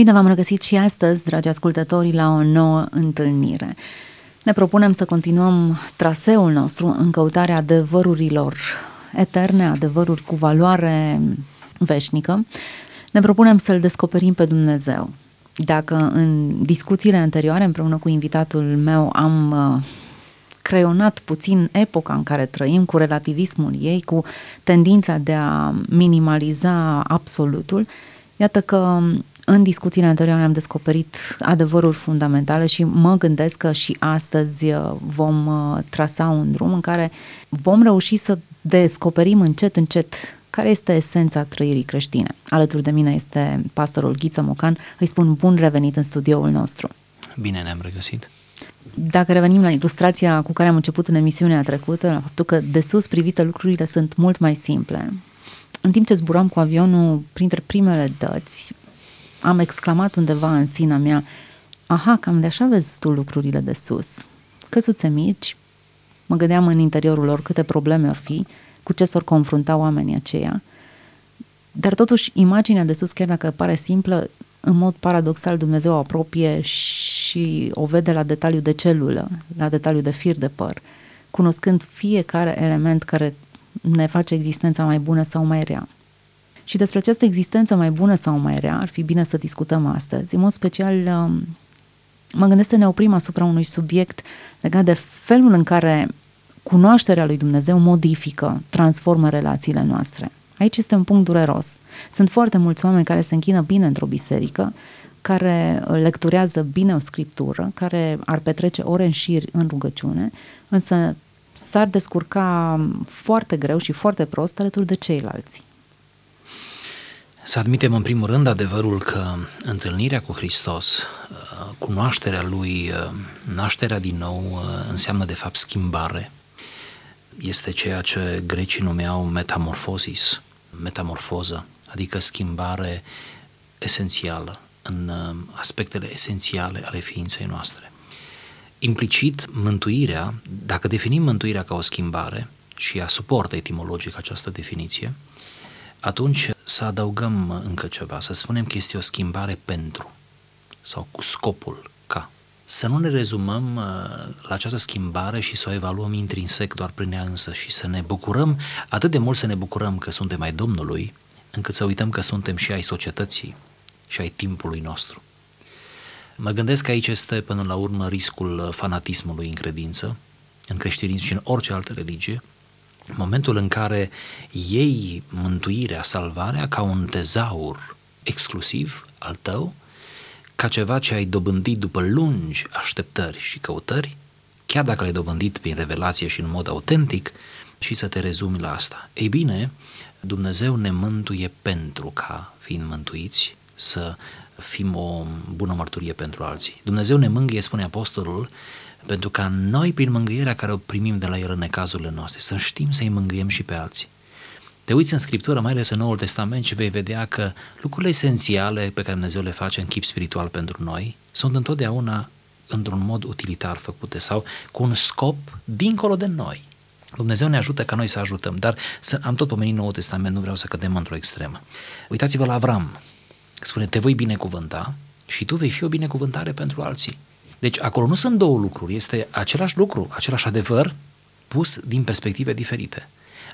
Bine v-am regăsit și astăzi, dragi ascultători, la o nouă întâlnire. Ne propunem să continuăm traseul nostru în căutarea adevărurilor eterne, adevăruri cu valoare veșnică. Ne propunem să-L descoperim pe Dumnezeu. Dacă în discuțiile anterioare, împreună cu invitatul meu, am uh, creionat puțin epoca în care trăim, cu relativismul ei, cu tendința de a minimaliza absolutul, iată că în discuțiile anterioare am descoperit adevăruri fundamentale și mă gândesc că și astăzi uh, vom uh, trasa un drum în care vom reuși să descoperim încet, încet care este esența trăirii creștine. Alături de mine este pastorul Ghiță Mocan. Îi spun bun revenit în studioul nostru. Bine ne-am regăsit. Dacă revenim la ilustrația cu care am început în emisiunea trecută, la faptul că de sus privite lucrurile sunt mult mai simple. În timp ce zburam cu avionul printre primele dăți, am exclamat undeva în sinea mea, aha, cam de așa vezi tu lucrurile de sus. Căsuțe mici, mă gândeam în interiorul lor câte probleme ar fi, cu ce s-or confrunta oamenii aceia, dar totuși imaginea de sus, chiar dacă pare simplă, în mod paradoxal Dumnezeu o apropie și o vede la detaliu de celulă, la detaliu de fir de păr, cunoscând fiecare element care ne face existența mai bună sau mai rea. Și despre această existență mai bună sau mai rea ar fi bine să discutăm astăzi. În mod special, um, mă gândesc să ne oprim asupra unui subiect legat de felul în care cunoașterea lui Dumnezeu modifică, transformă relațiile noastre. Aici este un punct dureros. Sunt foarte mulți oameni care se închină bine într-o biserică, care lecturează bine o scriptură, care ar petrece ore în șir în rugăciune, însă s-ar descurca foarte greu și foarte prost alături de ceilalți. Să admitem în primul rând adevărul că întâlnirea cu Hristos, uh, cunoașterea Lui, uh, nașterea din nou, uh, înseamnă de fapt schimbare. Este ceea ce grecii numeau metamorfosis, metamorfoză, adică schimbare esențială, în aspectele esențiale ale ființei noastre. Implicit, mântuirea, dacă definim mântuirea ca o schimbare, și ea suportă etimologic această definiție, atunci să adăugăm încă ceva, să spunem că este o schimbare pentru sau cu scopul ca. Să nu ne rezumăm uh, la această schimbare și să o evaluăm intrinsec doar prin ea însă și să ne bucurăm, atât de mult să ne bucurăm că suntem ai Domnului, încât să uităm că suntem și ai societății și ai timpului nostru. Mă gândesc că aici este până la urmă riscul fanatismului în credință, în creștinism și în orice altă religie, momentul în care iei mântuirea, salvarea ca un tezaur exclusiv al tău, ca ceva ce ai dobândit după lungi așteptări și căutări, chiar dacă l-ai dobândit prin revelație și în mod autentic, și să te rezumi la asta. Ei bine, Dumnezeu ne mântuie pentru ca, fiind mântuiți, să fim o bună mărturie pentru alții. Dumnezeu ne mângâie, spune apostolul, pentru ca noi, prin mângâierea care o primim de la El în necazurile noastre, să știm să-i mângâiem și pe alții. Te uiți în Scriptură, mai ales în Noul Testament, și vei vedea că lucrurile esențiale pe care Dumnezeu le face în chip spiritual pentru noi sunt întotdeauna într-un mod utilitar făcute sau cu un scop dincolo de noi. Dumnezeu ne ajută ca noi să ajutăm, dar să, am tot pomenit Noul Testament, nu vreau să cădem într-o extremă. Uitați-vă la Avram. Spune, te voi binecuvânta și tu vei fi o binecuvântare pentru alții. Deci acolo nu sunt două lucruri, este același lucru, același adevăr pus din perspective diferite.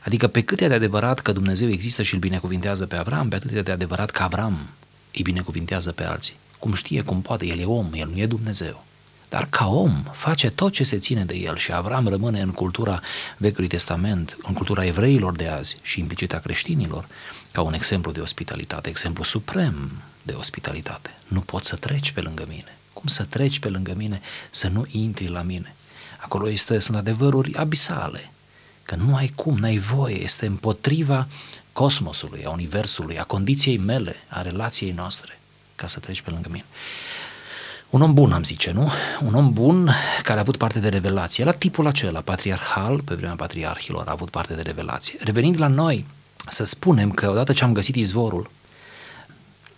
Adică pe cât e de adevărat că Dumnezeu există și îl binecuvintează pe Avram, pe atât e de adevărat că Avram îi binecuvintează pe alții. Cum știe, cum poate, el e om, el nu e Dumnezeu. Dar ca om face tot ce se ține de el și Avram rămâne în cultura Vechiului Testament, în cultura evreilor de azi și implicit a creștinilor, ca un exemplu de ospitalitate, exemplu suprem de ospitalitate. Nu poți să treci pe lângă mine. Cum să treci pe lângă mine, să nu intri la mine? Acolo este, sunt adevăruri abisale, că nu ai cum, n-ai voie, este împotriva cosmosului, a universului, a condiției mele, a relației noastre, ca să treci pe lângă mine. Un om bun, am zice, nu? Un om bun care a avut parte de revelație, la tipul acela, patriarhal, pe vremea patriarhilor, a avut parte de revelație. Revenind la noi, să spunem că odată ce am găsit izvorul,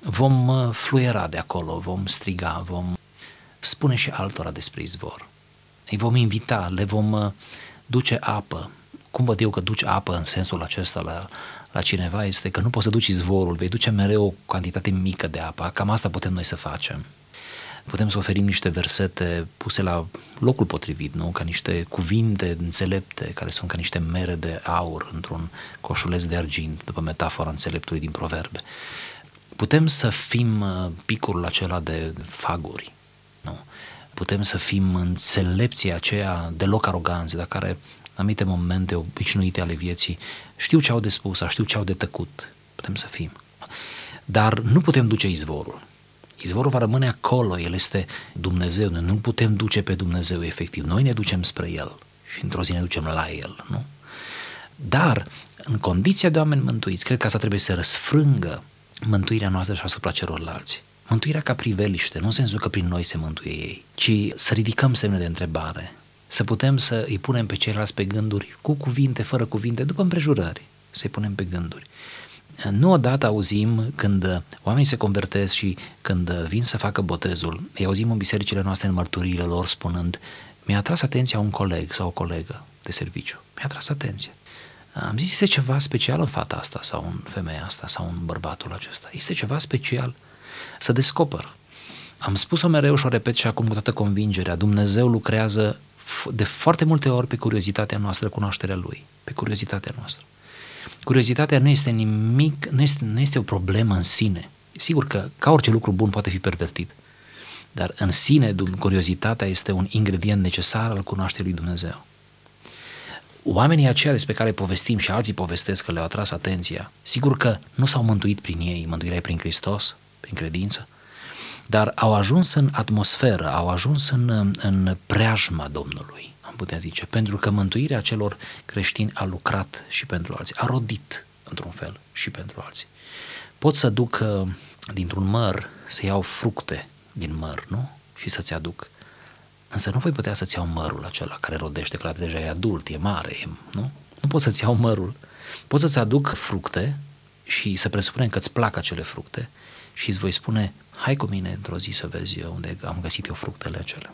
vom uh, fluiera de acolo, vom striga, vom spune și altora despre izvor. Îi vom invita, le vom uh, duce apă cum văd eu că duci apă în sensul acesta la, la cineva este că nu poți să duci izvorul, vei duce mereu o cantitate mică de apă. Cam asta putem noi să facem. Putem să oferim niște versete puse la locul potrivit, nu? ca niște cuvinte înțelepte, care sunt ca niște mere de aur într-un coșuleț de argint, după metafora înțeleptului din proverbe. Putem să fim uh, picul acela de faguri, nu? Putem să fim înțelepții aceea deloc aroganți, dar care în anumite momente obișnuite ale vieții știu ce au de spus, știu ce au de tăcut. Putem să fim. Dar nu putem duce izvorul. Izvorul va rămâne acolo, El este Dumnezeu, noi nu putem duce pe Dumnezeu efectiv, noi ne ducem spre El și într-o zi ne ducem la El, nu? Dar, în condiția de oameni mântuiți, cred că asta trebuie să răsfrângă mântuirea noastră și asupra celorlalți. Mântuirea ca priveliște, nu în sensul că prin noi se mântuie ei, ci să ridicăm semne de întrebare, să putem să îi punem pe ceilalți pe gânduri, cu cuvinte, fără cuvinte, după împrejurări, să-i punem pe gânduri. Nu odată auzim când oamenii se convertesc și când vin să facă botezul, îi auzim în bisericile noastre în mărturiile lor spunând mi-a atras atenția un coleg sau o colegă de serviciu. Mi-a atras atenția. Am zis, este ceva special în fata asta sau în femeia asta sau în bărbatul acesta. Este ceva special să descoper. Am spus-o mereu și o repet și acum cu toată convingerea. Dumnezeu lucrează de foarte multe ori pe curiozitatea noastră, cunoașterea Lui, pe curiozitatea noastră. Curiozitatea nu este nimic, nu este, nu este o problemă în sine. Sigur că ca orice lucru bun poate fi pervertit, dar în sine curiozitatea este un ingredient necesar al cunoașterii lui Dumnezeu. Oamenii aceia despre care povestim și alții povestesc că le-au atras atenția, sigur că nu s-au mântuit prin ei, mântuirea e prin Hristos, prin credință, dar au ajuns în atmosferă, au ajuns în, în preajma Domnului putea zice, pentru că mântuirea celor creștini a lucrat și pentru alții, a rodit într-un fel și pentru alții. Pot să duc dintr-un măr, să iau fructe din măr, nu? Și să-ți aduc. Însă nu voi putea să-ți iau mărul acela care rodește, că deja e adult, e mare, e, nu? Nu pot să-ți iau mărul. Pot să-ți aduc fructe și să presupunem că îți plac acele fructe și îți voi spune, hai cu mine într-o zi să vezi unde am găsit eu fructele acelea.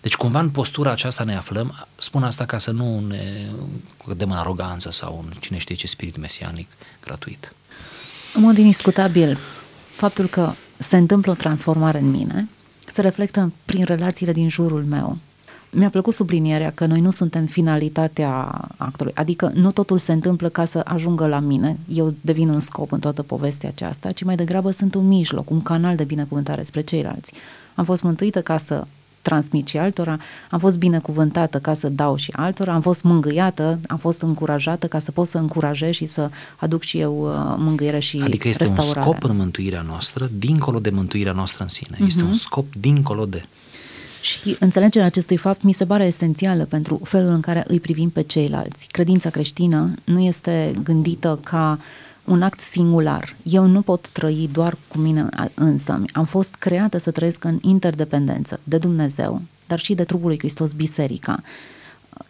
Deci cumva în postura aceasta ne aflăm, spun asta ca să nu ne cădem în aroganță sau în cine știe ce spirit mesianic gratuit. În mod indiscutabil, faptul că se întâmplă o transformare în mine se reflectă prin relațiile din jurul meu. Mi-a plăcut sublinierea că noi nu suntem finalitatea actului, adică nu totul se întâmplă ca să ajungă la mine, eu devin un scop în toată povestea aceasta, ci mai degrabă sunt un mijloc, un canal de binecuvântare spre ceilalți. Am fost mântuită ca să transmit și altora, am fost binecuvântată ca să dau și altora, am fost mângâiată, am fost încurajată ca să pot să încurajez și să aduc și eu uh, mângâiere și Adică este restaurare. un scop în mântuirea noastră, dincolo de mântuirea noastră în sine. Uh-huh. Este un scop dincolo de... Și înțelegerea acestui fapt mi se pare esențială pentru felul în care îi privim pe ceilalți. Credința creștină nu este gândită ca uh, un act singular. Eu nu pot trăi doar cu mine însă. Am fost creată să trăiesc în interdependență de Dumnezeu, dar și de trupul lui Hristos, biserica.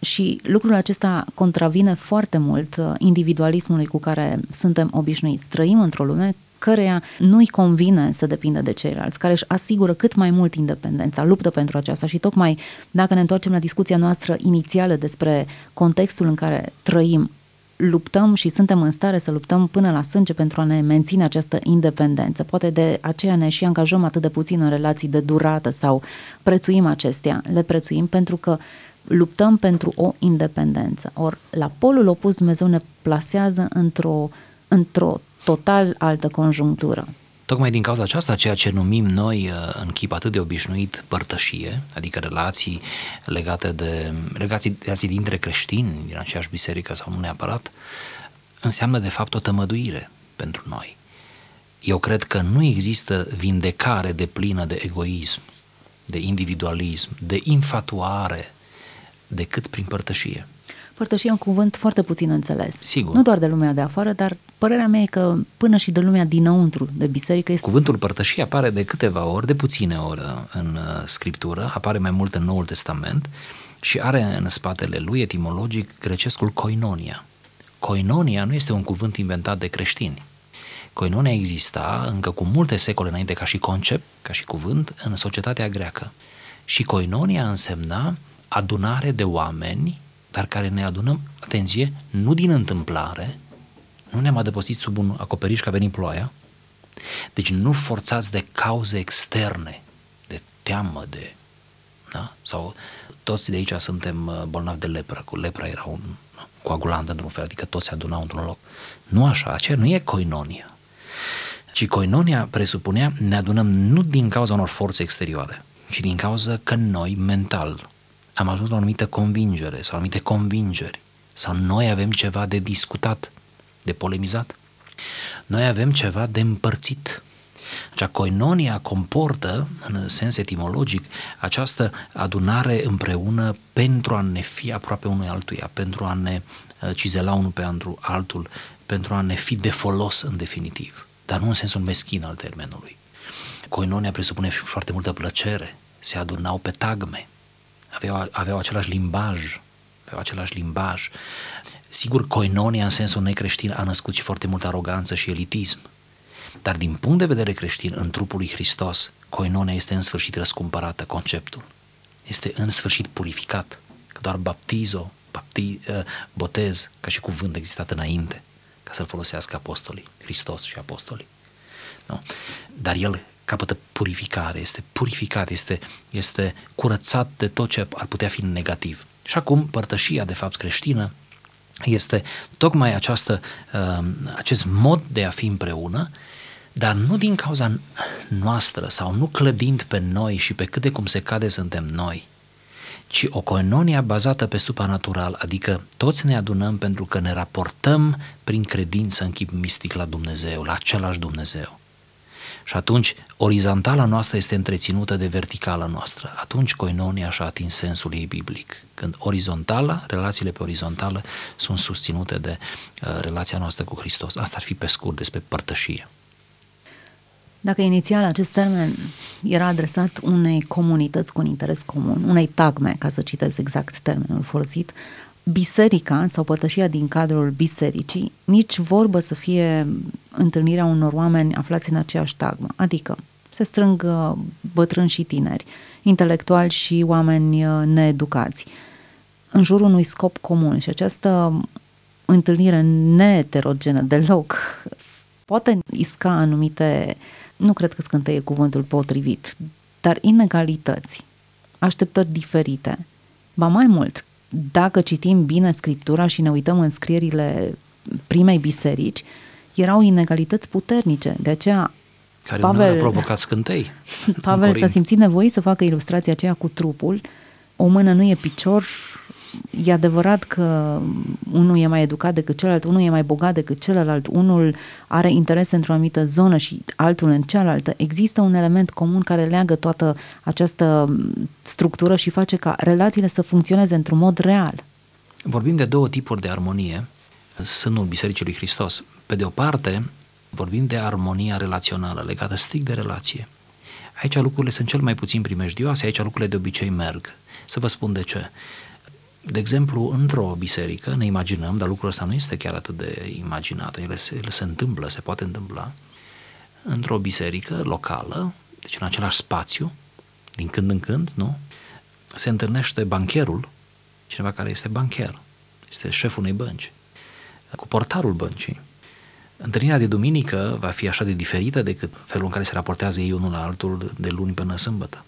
Și lucrul acesta contravine foarte mult uh, individualismului cu care suntem obișnuiți. Trăim într-o lume căreia nu-i convine să depindă de ceilalți, care își asigură cât mai mult independența, luptă pentru aceasta și tocmai dacă ne întoarcem la discuția noastră inițială despre contextul în care trăim, luptăm și suntem în stare să luptăm până la sânge pentru a ne menține această independență. Poate de aceea ne și angajăm atât de puțin în relații de durată sau prețuim acestea. Le prețuim pentru că luptăm pentru o independență. Or, la polul opus Dumnezeu ne plasează într-o, într-o total altă conjunctură. Tocmai din cauza aceasta, ceea ce numim noi uh, în chip atât de obișnuit părtășie, adică relații legate de relații, relații dintre creștini din aceeași biserică sau nu neapărat, înseamnă de fapt o tămăduire pentru noi. Eu cred că nu există vindecare de plină de egoism, de individualism, de infatuare, decât prin părtășie. Părtășie e un cuvânt foarte puțin înțeles. Sigur. Nu doar de lumea de afară, dar părerea mea e că până și de lumea dinăuntru de biserică este... Cuvântul părtășie apare de câteva ori, de puține ori în uh, Scriptură, apare mai mult în Noul Testament și are în spatele lui etimologic grecescul koinonia. Koinonia nu este un cuvânt inventat de creștini. Koinonia exista încă cu multe secole înainte ca și concept, ca și cuvânt, în societatea greacă. Și koinonia însemna adunare de oameni dar care ne adunăm, atenție, nu din întâmplare, nu ne-am adăpostit sub un acoperiș că a venit ploaia, deci nu forțați de cauze externe, de teamă, de... Da? Sau toți de aici suntem uh, bolnavi de lepră, cu lepra era un coagulant într-un fel, adică toți se adunau într-un loc. Nu așa, aceea nu e coinonia. Ci coinonia presupunea ne adunăm nu din cauza unor forțe exterioare, ci din cauza că noi, mental, am ajuns la o anumită convingere sau anumite convingeri sau noi avem ceva de discutat, de polemizat. Noi avem ceva de împărțit. Acea coinonia comportă, în sens etimologic, această adunare împreună pentru a ne fi aproape unui altuia, pentru a ne uh, cizela unul pe altul, pentru a ne fi de folos în definitiv, dar nu în sensul meschin al termenului. Coinonia presupune foarte multă plăcere, se adunau pe tagme, aveau, aveau același limbaj, aveau același limbaj. Sigur, coinonia în sensul necreștin a născut și foarte multă aroganță și elitism, dar din punct de vedere creștin, în trupul lui Hristos, coinonia este în sfârșit răscumpărată, conceptul. Este în sfârșit purificat, că doar baptizo, bapti, uh, botez, ca și cuvânt existat înainte, ca să-l folosească apostolii, Hristos și apostolii. Nu? Dar el capătă purificare, este purificat, este, este curățat de tot ce ar putea fi negativ. Și acum părtășia, de fapt, creștină este tocmai această, uh, acest mod de a fi împreună, dar nu din cauza noastră sau nu clădind pe noi și pe cât de cum se cade suntem noi, ci o coenonia bazată pe supranatural, adică toți ne adunăm pentru că ne raportăm prin credință în chip mistic la Dumnezeu, la același Dumnezeu. Și atunci orizontala noastră este întreținută de verticala noastră. Atunci coinonia și-a atins sensul ei biblic. Când orizontala, relațiile pe orizontală sunt susținute de uh, relația noastră cu Hristos. Asta ar fi pe scurt despre părtășie. Dacă inițial acest termen era adresat unei comunități cu un interes comun, unei tagme, ca să citesc exact termenul folosit, biserica sau părtășia din cadrul bisericii, nici vorbă să fie întâlnirea unor oameni aflați în aceeași tagmă. Adică se strâng uh, bătrâni și tineri, intelectuali și oameni uh, needucați, în jurul unui scop comun și această întâlnire neeterogenă deloc poate isca anumite, nu cred că scânteie cuvântul potrivit, dar inegalități, așteptări diferite. Ba mai mult, dacă citim bine Scriptura și ne uităm în scrierile primei biserici, erau inegalități puternice. De aceea care Pavel, a provocat scântei. Pavel s-a simțit nevoit să facă ilustrația aceea cu trupul. O mână nu e picior, e adevărat că unul e mai educat decât celălalt, unul e mai bogat decât celălalt, unul are interese într-o anumită zonă și altul în cealaltă. Există un element comun care leagă toată această structură și face ca relațiile să funcționeze într-un mod real. Vorbim de două tipuri de armonie sânul Bisericii lui Hristos. Pe de o parte, vorbim de armonia relațională, legată strict de relație. Aici lucrurile sunt cel mai puțin primejdioase, aici lucrurile de obicei merg. Să vă spun de ce. De exemplu, într-o biserică, ne imaginăm, dar lucrul ăsta nu este chiar atât de imaginat, ele se, ele se întâmplă, se poate întâmpla, într-o biserică locală, deci în același spațiu, din când în când, nu? Se întâlnește bancherul, cineva care este bancher, este șeful unei bănci, cu portarul băncii. Întâlnirea de duminică va fi așa de diferită decât felul în care se raportează ei unul la altul de luni până sâmbătă.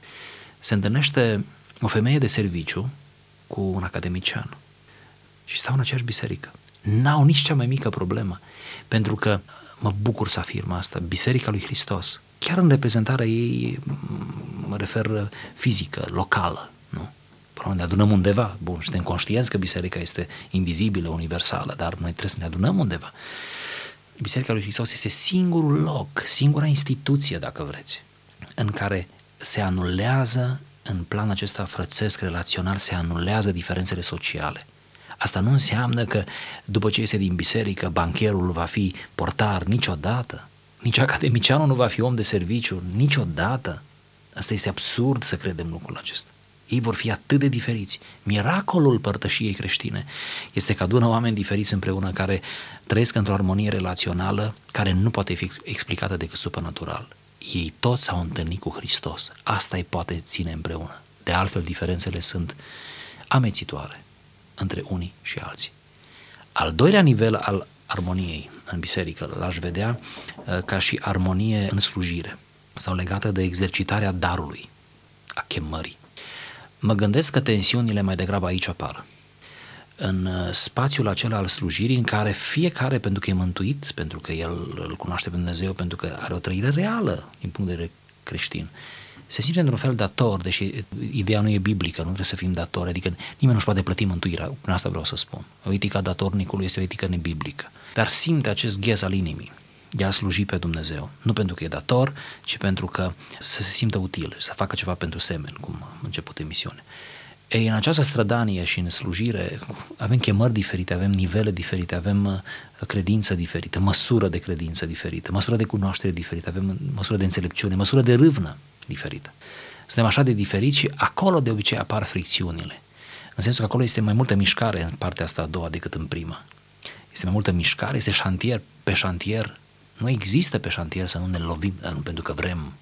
Se întâlnește o femeie de serviciu cu un academician și stau în aceeași biserică. N-au nici cea mai mică problemă, pentru că mă bucur să afirm asta, Biserica lui Hristos, chiar în reprezentarea ei, mă refer fizică, locală, nu? Până ne adunăm undeva, bun, suntem conștienți că biserica este invizibilă, universală, dar noi trebuie să ne adunăm undeva. Biserica lui Hristos este singurul loc, singura instituție, dacă vreți, în care se anulează în plan acesta frățesc, relațional, se anulează diferențele sociale. Asta nu înseamnă că după ce iese din biserică, bancherul va fi portar niciodată. Nici academicianul nu va fi om de serviciu niciodată. Asta este absurd să credem lucrul acesta. Ei vor fi atât de diferiți. Miracolul părtășiei creștine este că adună oameni diferiți împreună care trăiesc într-o armonie relațională care nu poate fi explicată decât supranatural ei toți s-au întâlnit cu Hristos. Asta îi poate ține împreună. De altfel, diferențele sunt amețitoare. între unii și alții. Al doilea nivel al armoniei în biserică l-aș vedea uh, ca și armonie în slujire sau legată de exercitarea darului, a chemării. Mă gândesc că tensiunile mai degrabă aici apar. În uh, spațiul acela al slujirii în care fiecare, pentru că e mântuit, pentru că el îl cunoaște pe Dumnezeu, pentru că are o trăire reală din punct de vedere creștin, se simte într-un fel dator, deși ideea nu e biblică, nu trebuie să fim datori, adică nimeni nu-și poate plăti mântuirea, prin asta vreau să spun. O etică a datornicului este o etică nebiblică. Dar simte acest ghez al inimii de a sluji pe Dumnezeu. Nu pentru că e dator, ci pentru că să se simtă util, să facă ceva pentru semeni, cum am început emisiune. Ei, în această strădanie și în slujire avem chemări diferite, avem nivele diferite, avem uh, credință diferită, măsură de credință diferită, măsură de cunoaștere diferită, avem măsură de înțelepciune, măsură de râvnă diferită. Suntem așa de diferiți și acolo de obicei apar fricțiunile. În sensul că acolo este mai multă mișcare în partea asta a doua decât în prima. Este mai multă mișcare, este șantier pe șantier. Nu există pe șantier să nu ne lovim, nu pentru că vrem,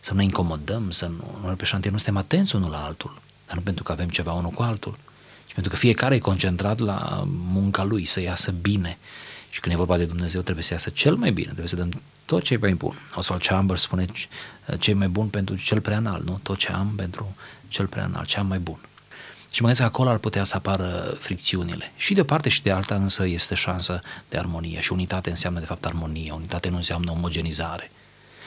să nu ne incomodăm, să nu, noi pe șantier nu suntem atenți unul la altul, dar nu pentru că avem ceva unul cu altul, ci pentru că fiecare e concentrat la munca lui, să iasă bine. Și când e vorba de Dumnezeu, trebuie să iasă cel mai bine, trebuie să dăm tot ce e mai bun. Oswald Chambers spune ce e mai bun pentru cel prea înalt, nu? Tot ce am pentru cel prea înalt, ce am mai bun. Și mă gândesc că acolo ar putea să apară fricțiunile. Și de o parte și de alta însă este șansă de armonie. Și unitate înseamnă de fapt armonie. Unitate nu înseamnă omogenizare.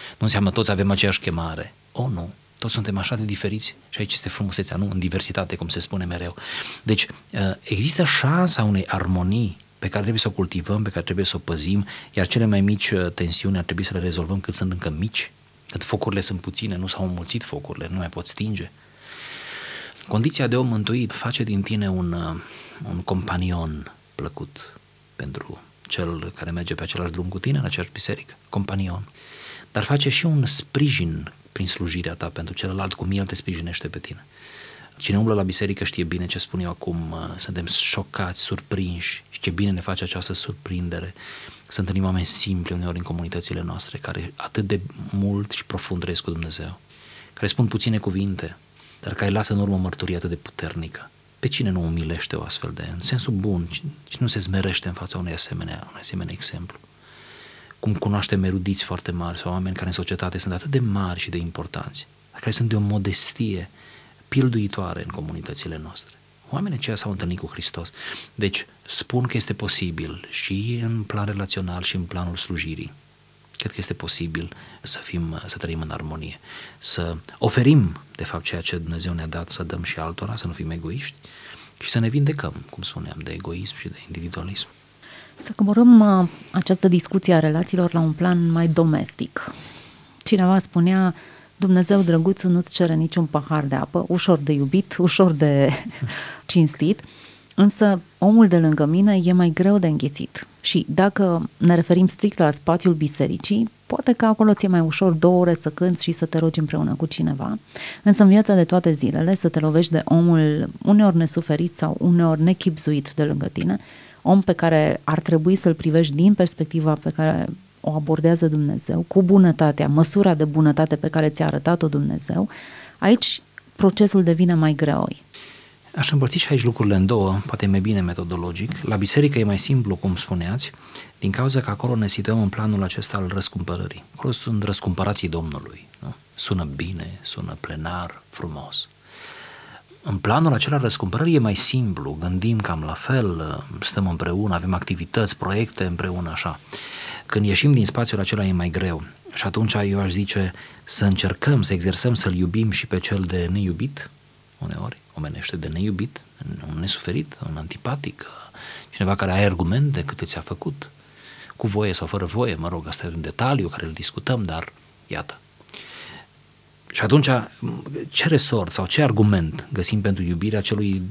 Nu înseamnă toți avem aceeași chemare. O, nu. Toți suntem așa de diferiți și aici este frumusețea, nu? În diversitate, cum se spune mereu. Deci, ă, există șansa unei armonii pe care trebuie să o cultivăm, pe care trebuie să o păzim, iar cele mai mici ă, tensiuni ar trebui să le rezolvăm cât sunt încă mici, cât focurile sunt puține, nu s-au înmulțit focurile, nu mai pot stinge. Condiția de om mântuit face din tine un, uh, un companion plăcut pentru cel care merge pe același drum cu tine în aceeași biserică, companion. Dar face și un sprijin prin slujirea ta pentru celălalt, cum el te sprijinește pe tine. Cine umblă la biserică știe bine ce spun eu acum, uh, suntem șocați, surprinși și ce bine ne face această surprindere. Să întâlnim oameni simpli uneori în comunitățile noastre care atât de mult și profund trăiesc cu Dumnezeu, care spun puține cuvinte, dar care lasă în urmă mărturie atât de puternică. Pe cine nu umilește o astfel de, în sensul bun, și nu se zmerește în fața unei asemenea, unei asemenea exemplu? Cum cunoaștem erudiți foarte mari sau oameni care în societate sunt atât de mari și de importanți, care sunt de o modestie pilduitoare în comunitățile noastre. Oamenii aceia s-au întâlnit cu Hristos. Deci spun că este posibil și în plan relațional și în planul slujirii Cred că este posibil să fim, să trăim în armonie, să oferim, de fapt, ceea ce Dumnezeu ne-a dat, să dăm și altora, să nu fim egoiști și să ne vindecăm, cum spuneam, de egoism și de individualism. Să coborâm uh, această discuție a relațiilor la un plan mai domestic. Cineva spunea, Dumnezeu drăguț nu-ți cere niciun pahar de apă, ușor de iubit, ușor de cinstit, Însă omul de lângă mine e mai greu de înghițit și dacă ne referim strict la spațiul bisericii, poate că acolo ți-e mai ușor două ore să cânți și să te rogi împreună cu cineva, însă în viața de toate zilele să te lovești de omul uneori nesuferit sau uneori nechipzuit de lângă tine, om pe care ar trebui să-l privești din perspectiva pe care o abordează Dumnezeu, cu bunătatea, măsura de bunătate pe care ți-a arătat-o Dumnezeu, aici procesul devine mai greoi. Aș împărți și aici lucrurile în două, poate mai bine metodologic. La biserică e mai simplu, cum spuneați, din cauza că acolo ne situăm în planul acesta al răscumpărării. Acolo sunt răscumpărații Domnului. Nu? Sună bine, sună plenar, frumos. În planul acela răscumpărării e mai simplu, gândim cam la fel, stăm împreună, avem activități, proiecte împreună, așa. Când ieșim din spațiul acela e mai greu. Și atunci eu aș zice să încercăm, să exersăm să-l iubim și pe cel de neiubit, uneori, omenește de neiubit, un nesuferit, un antipatic, cineva care are argumente cât ți-a făcut, cu voie sau fără voie, mă rog, asta e un detaliu care îl discutăm, dar iată. Și atunci, ce resort sau ce argument găsim pentru iubirea celui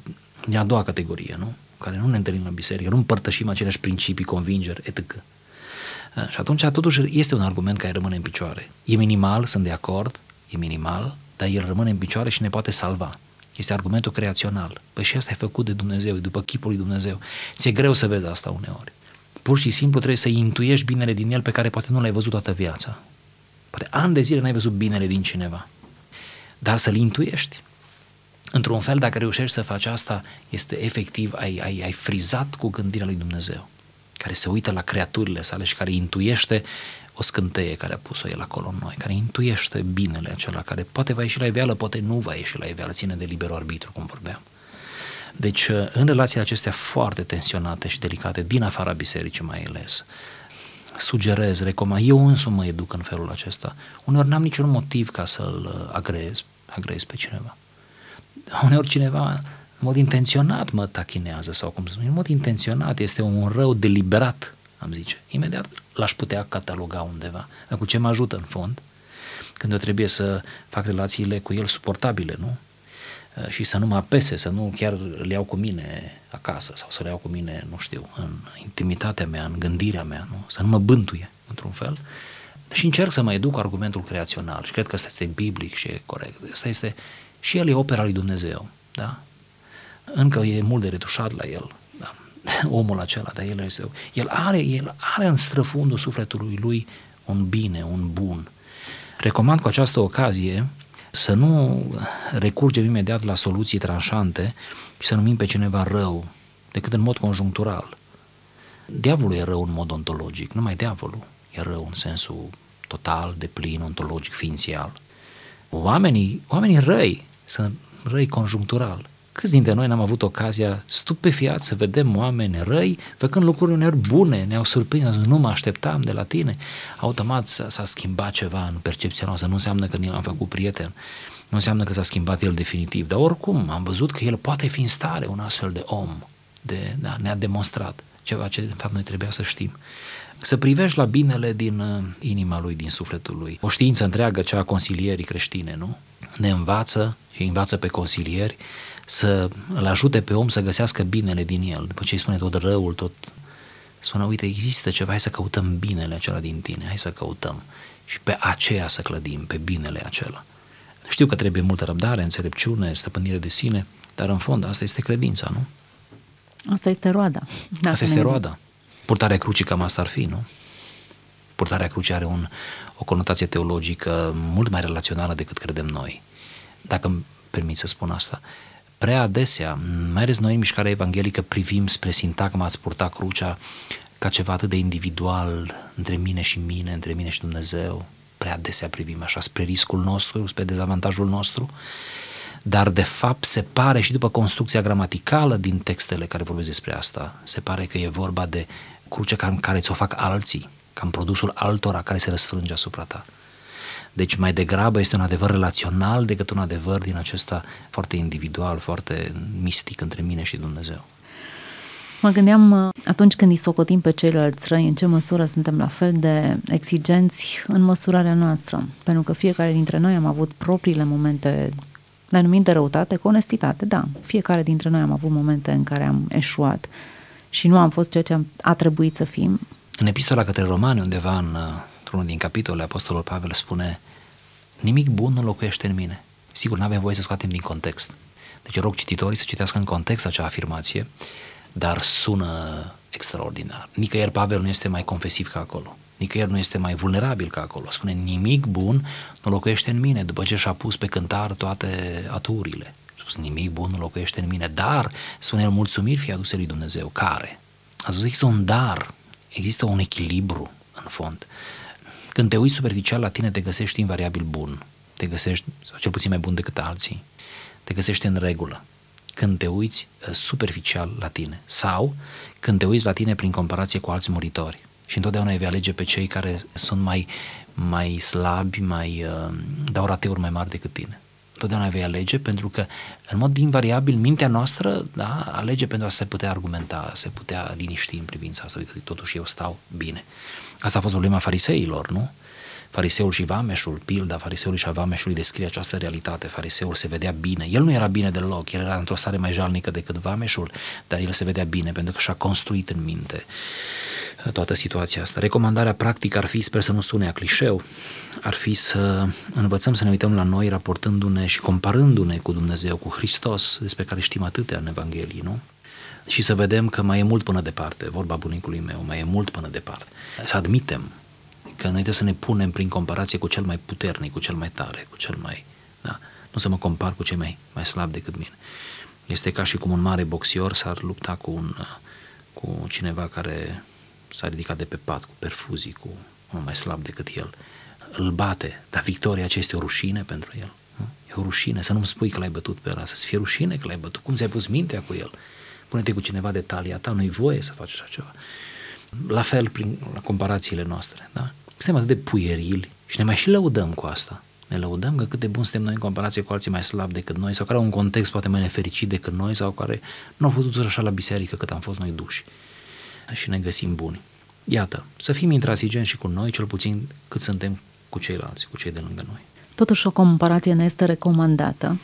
din a doua categorie, nu? Care nu ne întâlnim la biserică, nu împărtășim aceleași principii, convingeri, etc. Și atunci, totuși, este un argument care rămâne în picioare. E minimal, sunt de acord, e minimal, dar el rămâne în picioare și ne poate salva. Este argumentul creațional. Păi și asta e făcut de Dumnezeu, după chipul lui Dumnezeu. Ți-e greu să vezi asta uneori. Pur și simplu trebuie să intuiești binele din el pe care poate nu l-ai văzut toată viața. Poate ani de zile n-ai văzut binele din cineva. Dar să-l intuiești. într-un fel, dacă reușești să faci asta, este efectiv, ai, ai, ai frizat cu gândirea lui Dumnezeu, care se uită la creaturile sale și care intuiește o scânteie care a pus-o el acolo în noi, care intuiește binele acela, care poate va ieși la iveală, poate nu va ieși la iveală, ține de liberul arbitru, cum vorbeam. Deci, în relațiile acestea foarte tensionate și delicate, din afara bisericii mai ales, sugerez, recomand, eu însumi mă educ în felul acesta. Uneori n-am niciun motiv ca să-l agrez, agrez pe cineva. Uneori cineva în mod intenționat mă tachinează sau cum să spun, în mod intenționat, este un rău deliberat, am zice. Imediat l-aș putea cataloga undeva. Dar cu ce mă ajută în fond? Când eu trebuie să fac relațiile cu el suportabile, nu? Uh, și să nu mă apese, să nu chiar le iau cu mine acasă sau să le iau cu mine, nu știu, în intimitatea mea, în gândirea mea, nu? să nu mă bântuie, într-un fel. Și încerc să mă educ argumentul creațional și cred că asta este biblic și e corect. Asta este, și el e opera lui Dumnezeu, da? Încă e mult de retușat la el, da? omul acela, dar el, este, el, are, el are în străfundul sufletului lui un bine, un bun. Recomand cu această ocazie să nu recurgem imediat la soluții tranșante și să numim pe cineva rău, decât în mod conjunctural. Diavolul e rău în mod ontologic, numai diavolul e rău în sensul total, de plin, ontologic, ființial. Oamenii, oamenii răi sunt răi conjunctural. Câți dintre noi n-am avut ocazia stupefiat să vedem oameni răi făcând lucruri uneori bune, ne-au surprins, nu mă așteptam de la tine. Automat s-a, s-a schimbat ceva în percepția noastră, nu înseamnă că ni l-am făcut prieten, nu înseamnă că s-a schimbat el definitiv, dar oricum am văzut că el poate fi în stare, un astfel de om, de, da, ne-a demonstrat ceva ce de fapt noi trebuia să știm. Să privești la binele din uh, inima lui, din sufletul lui. O știință întreagă, cea a consilierii creștine, nu? Ne învață și învață pe consilieri să îl ajute pe om să găsească binele din el. După ce îi spune tot răul, tot spune, uite, există ceva, hai să căutăm binele acela din tine, hai să căutăm și pe aceea să clădim, pe binele acela. Știu că trebuie multă răbdare, înțelepciune, stăpânire de sine, dar în fond asta este credința, nu? Asta este roada. Asta este roada. Purtarea crucii cam asta ar fi, nu? Purtarea crucii are un, o conotație teologică mult mai relațională decât credem noi. Dacă îmi permit să spun asta prea adesea, mai ales noi în mișcarea evanghelică, privim spre sintagma ați purta crucea ca ceva atât de individual între mine și mine, între mine și Dumnezeu. Prea adesea privim așa spre riscul nostru, spre dezavantajul nostru, dar de fapt se pare și după construcția gramaticală din textele care vorbesc despre asta, se pare că e vorba de crucea în care ți-o fac alții, cam produsul altora care se răsfrânge asupra ta. Deci mai degrabă este un adevăr relațional decât un adevăr din acesta foarte individual, foarte mistic între mine și Dumnezeu. Mă gândeam uh, atunci când îi socotim pe ceilalți răi, în ce măsură suntem la fel de exigenți în măsurarea noastră. Pentru că fiecare dintre noi am avut propriile momente le numim de răutate, cu onestitate, da. Fiecare dintre noi am avut momente în care am eșuat și nu am fost ceea ce a trebuit să fim. În epistola către romani, undeva în uh, într-unul din capitole, Apostolul Pavel spune nimic bun nu locuiește în mine. Sigur, nu avem voie să scoatem din context. Deci rog cititorii să citească în context acea afirmație, dar sună extraordinar. Nicăieri Pavel nu este mai confesiv ca acolo. Nicăieri nu este mai vulnerabil ca acolo. Spune, nimic bun nu locuiește în mine, după ce și-a pus pe cântar toate aturile. Spus, nimic bun nu locuiește în mine, dar, spune el, mulțumiri fie aduse lui Dumnezeu. Care? Ați văzut, există un dar, există un echilibru în fond. Când te uiți superficial la tine, te găsești invariabil bun. Te găsești, sau cel puțin mai bun decât alții. Te găsești în regulă. Când te uiți uh, superficial la tine. Sau când te uiți la tine prin comparație cu alți muritori. Și întotdeauna vei alege pe cei care sunt mai, mai slabi, mai uh, dau rateuri mai mari decât tine. Întotdeauna vei alege pentru că, în mod invariabil, mintea noastră da, alege pentru a se putea argumenta, se putea liniști în privința asta. Uite, totuși eu stau bine. Asta a fost problema fariseilor, nu? Fariseul și Vameșul, pilda fariseului și a Vameșului descrie această realitate. Fariseul se vedea bine. El nu era bine deloc, el era într-o stare mai jalnică decât Vameșul, dar el se vedea bine pentru că și-a construit în minte toată situația asta. Recomandarea practică ar fi, sper să nu sune a clișeu, ar fi să învățăm să ne uităm la noi raportându-ne și comparându-ne cu Dumnezeu, cu Hristos, despre care știm atâtea în Evanghelie, nu? Și să vedem că mai e mult până departe, vorba bunicului meu, mai e mult până departe. Să admitem că noi trebuie să ne punem prin comparație cu cel mai puternic, cu cel mai tare, cu cel mai... Da? Nu nu să mă compar cu cei mai, mai slabi decât mine. Este ca și cum un mare boxior s-ar lupta cu, un, cu cineva care s-a ridicat de pe pat, cu perfuzii, cu unul mai slab decât el. Îl bate, dar victoria ce este o rușine pentru el. Nu? E o rușine să nu-mi spui că l-ai bătut pe ăla, să-ți fie rușine că l-ai bătut. Cum ți-ai pus mintea cu el? Pune-te cu cineva de talia ta, nu-i voie să faci așa ceva. La fel prin la comparațiile noastre, da? Suntem atât de puierili și ne mai și lăudăm cu asta. Ne lăudăm că cât de bun suntem noi în comparație cu alții mai slabi decât noi sau care au un context poate mai nefericit decât noi sau care nu au putut așa la biserică cât am fost noi duși și ne găsim buni. Iată, să fim intransigenți și cu noi, cel puțin cât suntem cu ceilalți, cu cei de lângă noi. Totuși o comparație ne este recomandată,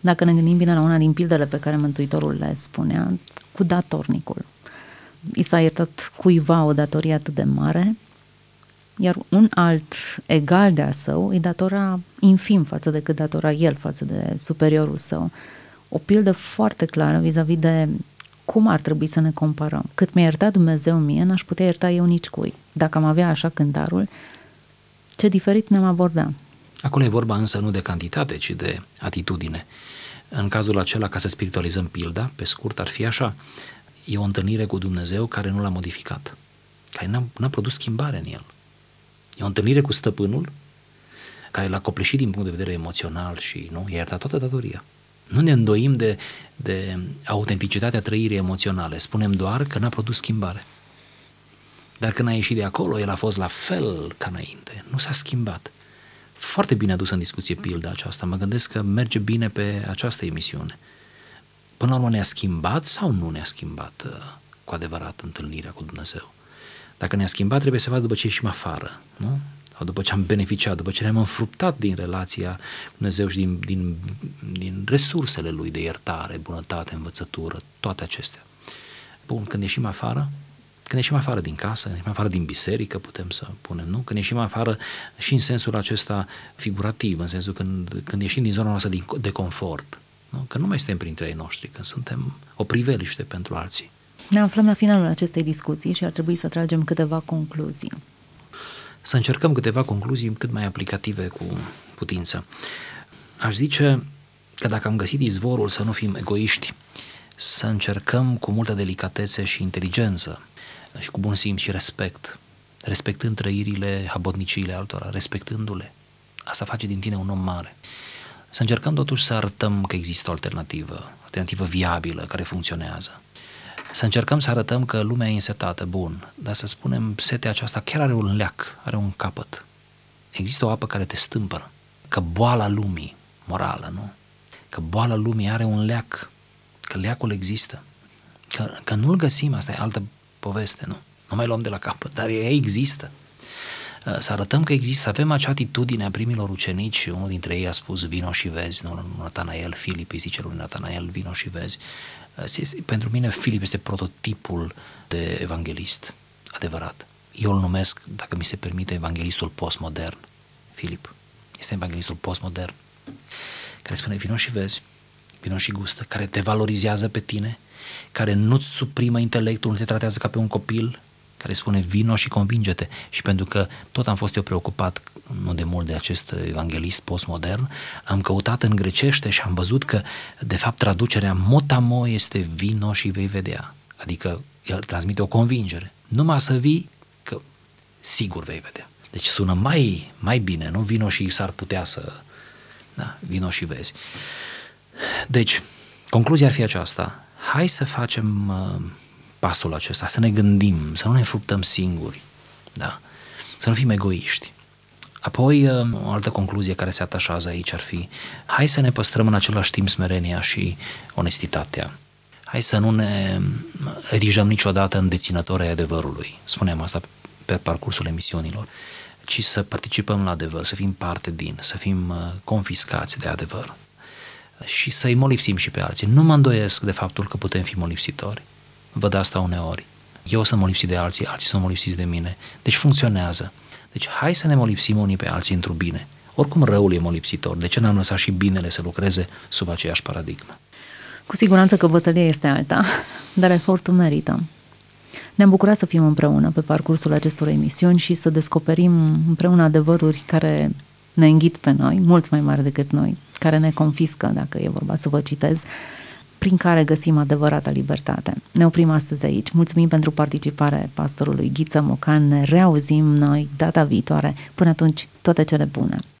dacă ne gândim bine la una din pildele pe care Mântuitorul le spunea, cu datornicul. I s-a iertat cuiva o datorie atât de mare, iar un alt egal de-a său îi datora infim față de cât datora el față de superiorul său. O pildă foarte clară vis-a-vis de cum ar trebui să ne comparăm. Cât mi-a iertat Dumnezeu mie, n-aș putea ierta eu nici cui. Dacă am avea așa cântarul, ce diferit ne-am aborda. Acolo e vorba însă nu de cantitate, ci de atitudine. În cazul acela, ca să spiritualizăm pilda, pe scurt, ar fi așa. E o întâlnire cu Dumnezeu care nu l-a modificat, care n-a, n-a produs schimbare în el. E o întâlnire cu stăpânul care l-a copleșit din punct de vedere emoțional și nu, i-a iertat toată datoria. Nu ne îndoim de, de autenticitatea trăirii emoționale, spunem doar că n-a produs schimbare. Dar când a ieșit de acolo, el a fost la fel ca înainte, nu s-a schimbat. Foarte bine adus în discuție pilda aceasta, mă gândesc că merge bine pe această emisiune. Până la urmă ne-a schimbat sau nu ne-a schimbat uh, cu adevărat întâlnirea cu Dumnezeu? Dacă ne-a schimbat, trebuie să vadă după ce ieșim afară, nu? Sau după ce am beneficiat, după ce ne-am înfruptat din relația cu Dumnezeu și din, din, din resursele Lui de iertare, bunătate, învățătură, toate acestea. Bun, când ieșim afară, când ieșim afară din casă, ieșim afară din biserică, putem să punem, nu? Când ieșim afară și în sensul acesta figurativ, în sensul când, când ieșim din zona noastră de confort, nu? Că nu mai suntem printre ei noștri, când suntem o priveliște pentru alții. Ne aflăm la finalul acestei discuții și ar trebui să tragem câteva concluzii. Să încercăm câteva concluzii cât mai aplicative cu putință. Aș zice că dacă am găsit izvorul să nu fim egoiști, să încercăm cu multă delicatețe și inteligență și cu bun simț și respect, respectând trăirile, habotniciile altora, respectându-le. Asta face din tine un om mare. Să încercăm totuși să arătăm că există o alternativă, alternativă viabilă, care funcționează să încercăm să arătăm că lumea e însetată, bun, dar să spunem, setea aceasta chiar are un leac, are un capăt. Există o apă care te stâmpără, că boala lumii, morală, nu? Că boala lumii are un leac, că leacul există, că, că nu-l găsim, asta e altă poveste, nu? Nu mai luăm de la capăt, dar ea există. Să arătăm că există, să avem acea atitudine a primilor ucenici, unul dintre ei a spus vino și vezi, nu Natanael, Filip îi zice lui Natanael, vino și vezi, este, pentru mine Filip este prototipul de evanghelist adevărat. Eu îl numesc, dacă mi se permite, evanghelistul postmodern. Filip este evanghelistul postmodern care spune vino și vezi, vino și gustă, care te valorizează pe tine, care nu-ți suprimă intelectul, nu te tratează ca pe un copil, care spune vino și convinge-te. Și pentru că tot am fost eu preocupat nu de mult de acest evanghelist postmodern, am căutat în grecește și am văzut că de fapt traducerea motamo este vino și vei vedea. Adică el transmite o convingere. Numai să vii că sigur vei vedea. Deci sună mai, mai bine, nu? Vino și s-ar putea să... Da, vino și vezi. Deci, concluzia ar fi aceasta. Hai să facem uh, pasul acesta, să ne gândim, să nu ne fructăm singuri, da? să nu fim egoiști. Apoi, uh, o altă concluzie care se atașează aici ar fi, hai să ne păstrăm în același timp smerenia și onestitatea. Hai să nu ne erijăm niciodată în deținători ai adevărului, spuneam asta pe parcursul emisiunilor, ci să participăm la adevăr, să fim parte din, să fim uh, confiscați de adevăr și să-i molipsim și pe alții. Nu mă îndoiesc de faptul că putem fi molipsitori, văd asta uneori. Eu sunt molipsit de alții, alții sunt molipsiți de mine. Deci funcționează. Deci hai să ne molipsim unii pe alții într-o bine. Oricum răul e molipsitor. De ce n-am lăsat și binele să lucreze sub aceeași paradigmă? Cu siguranță că bătălia este alta, dar efortul merită. Ne-am bucurat să fim împreună pe parcursul acestor emisiuni și să descoperim împreună adevăruri care ne înghit pe noi, mult mai mari decât noi. care ne confiscă, dacă e vorba să vă citez, prin care găsim adevărata libertate. Ne oprim astăzi aici. Mulțumim pentru participare pastorului Ghiță Mocan. Ne reauzim noi data viitoare. Până atunci, toate cele bune!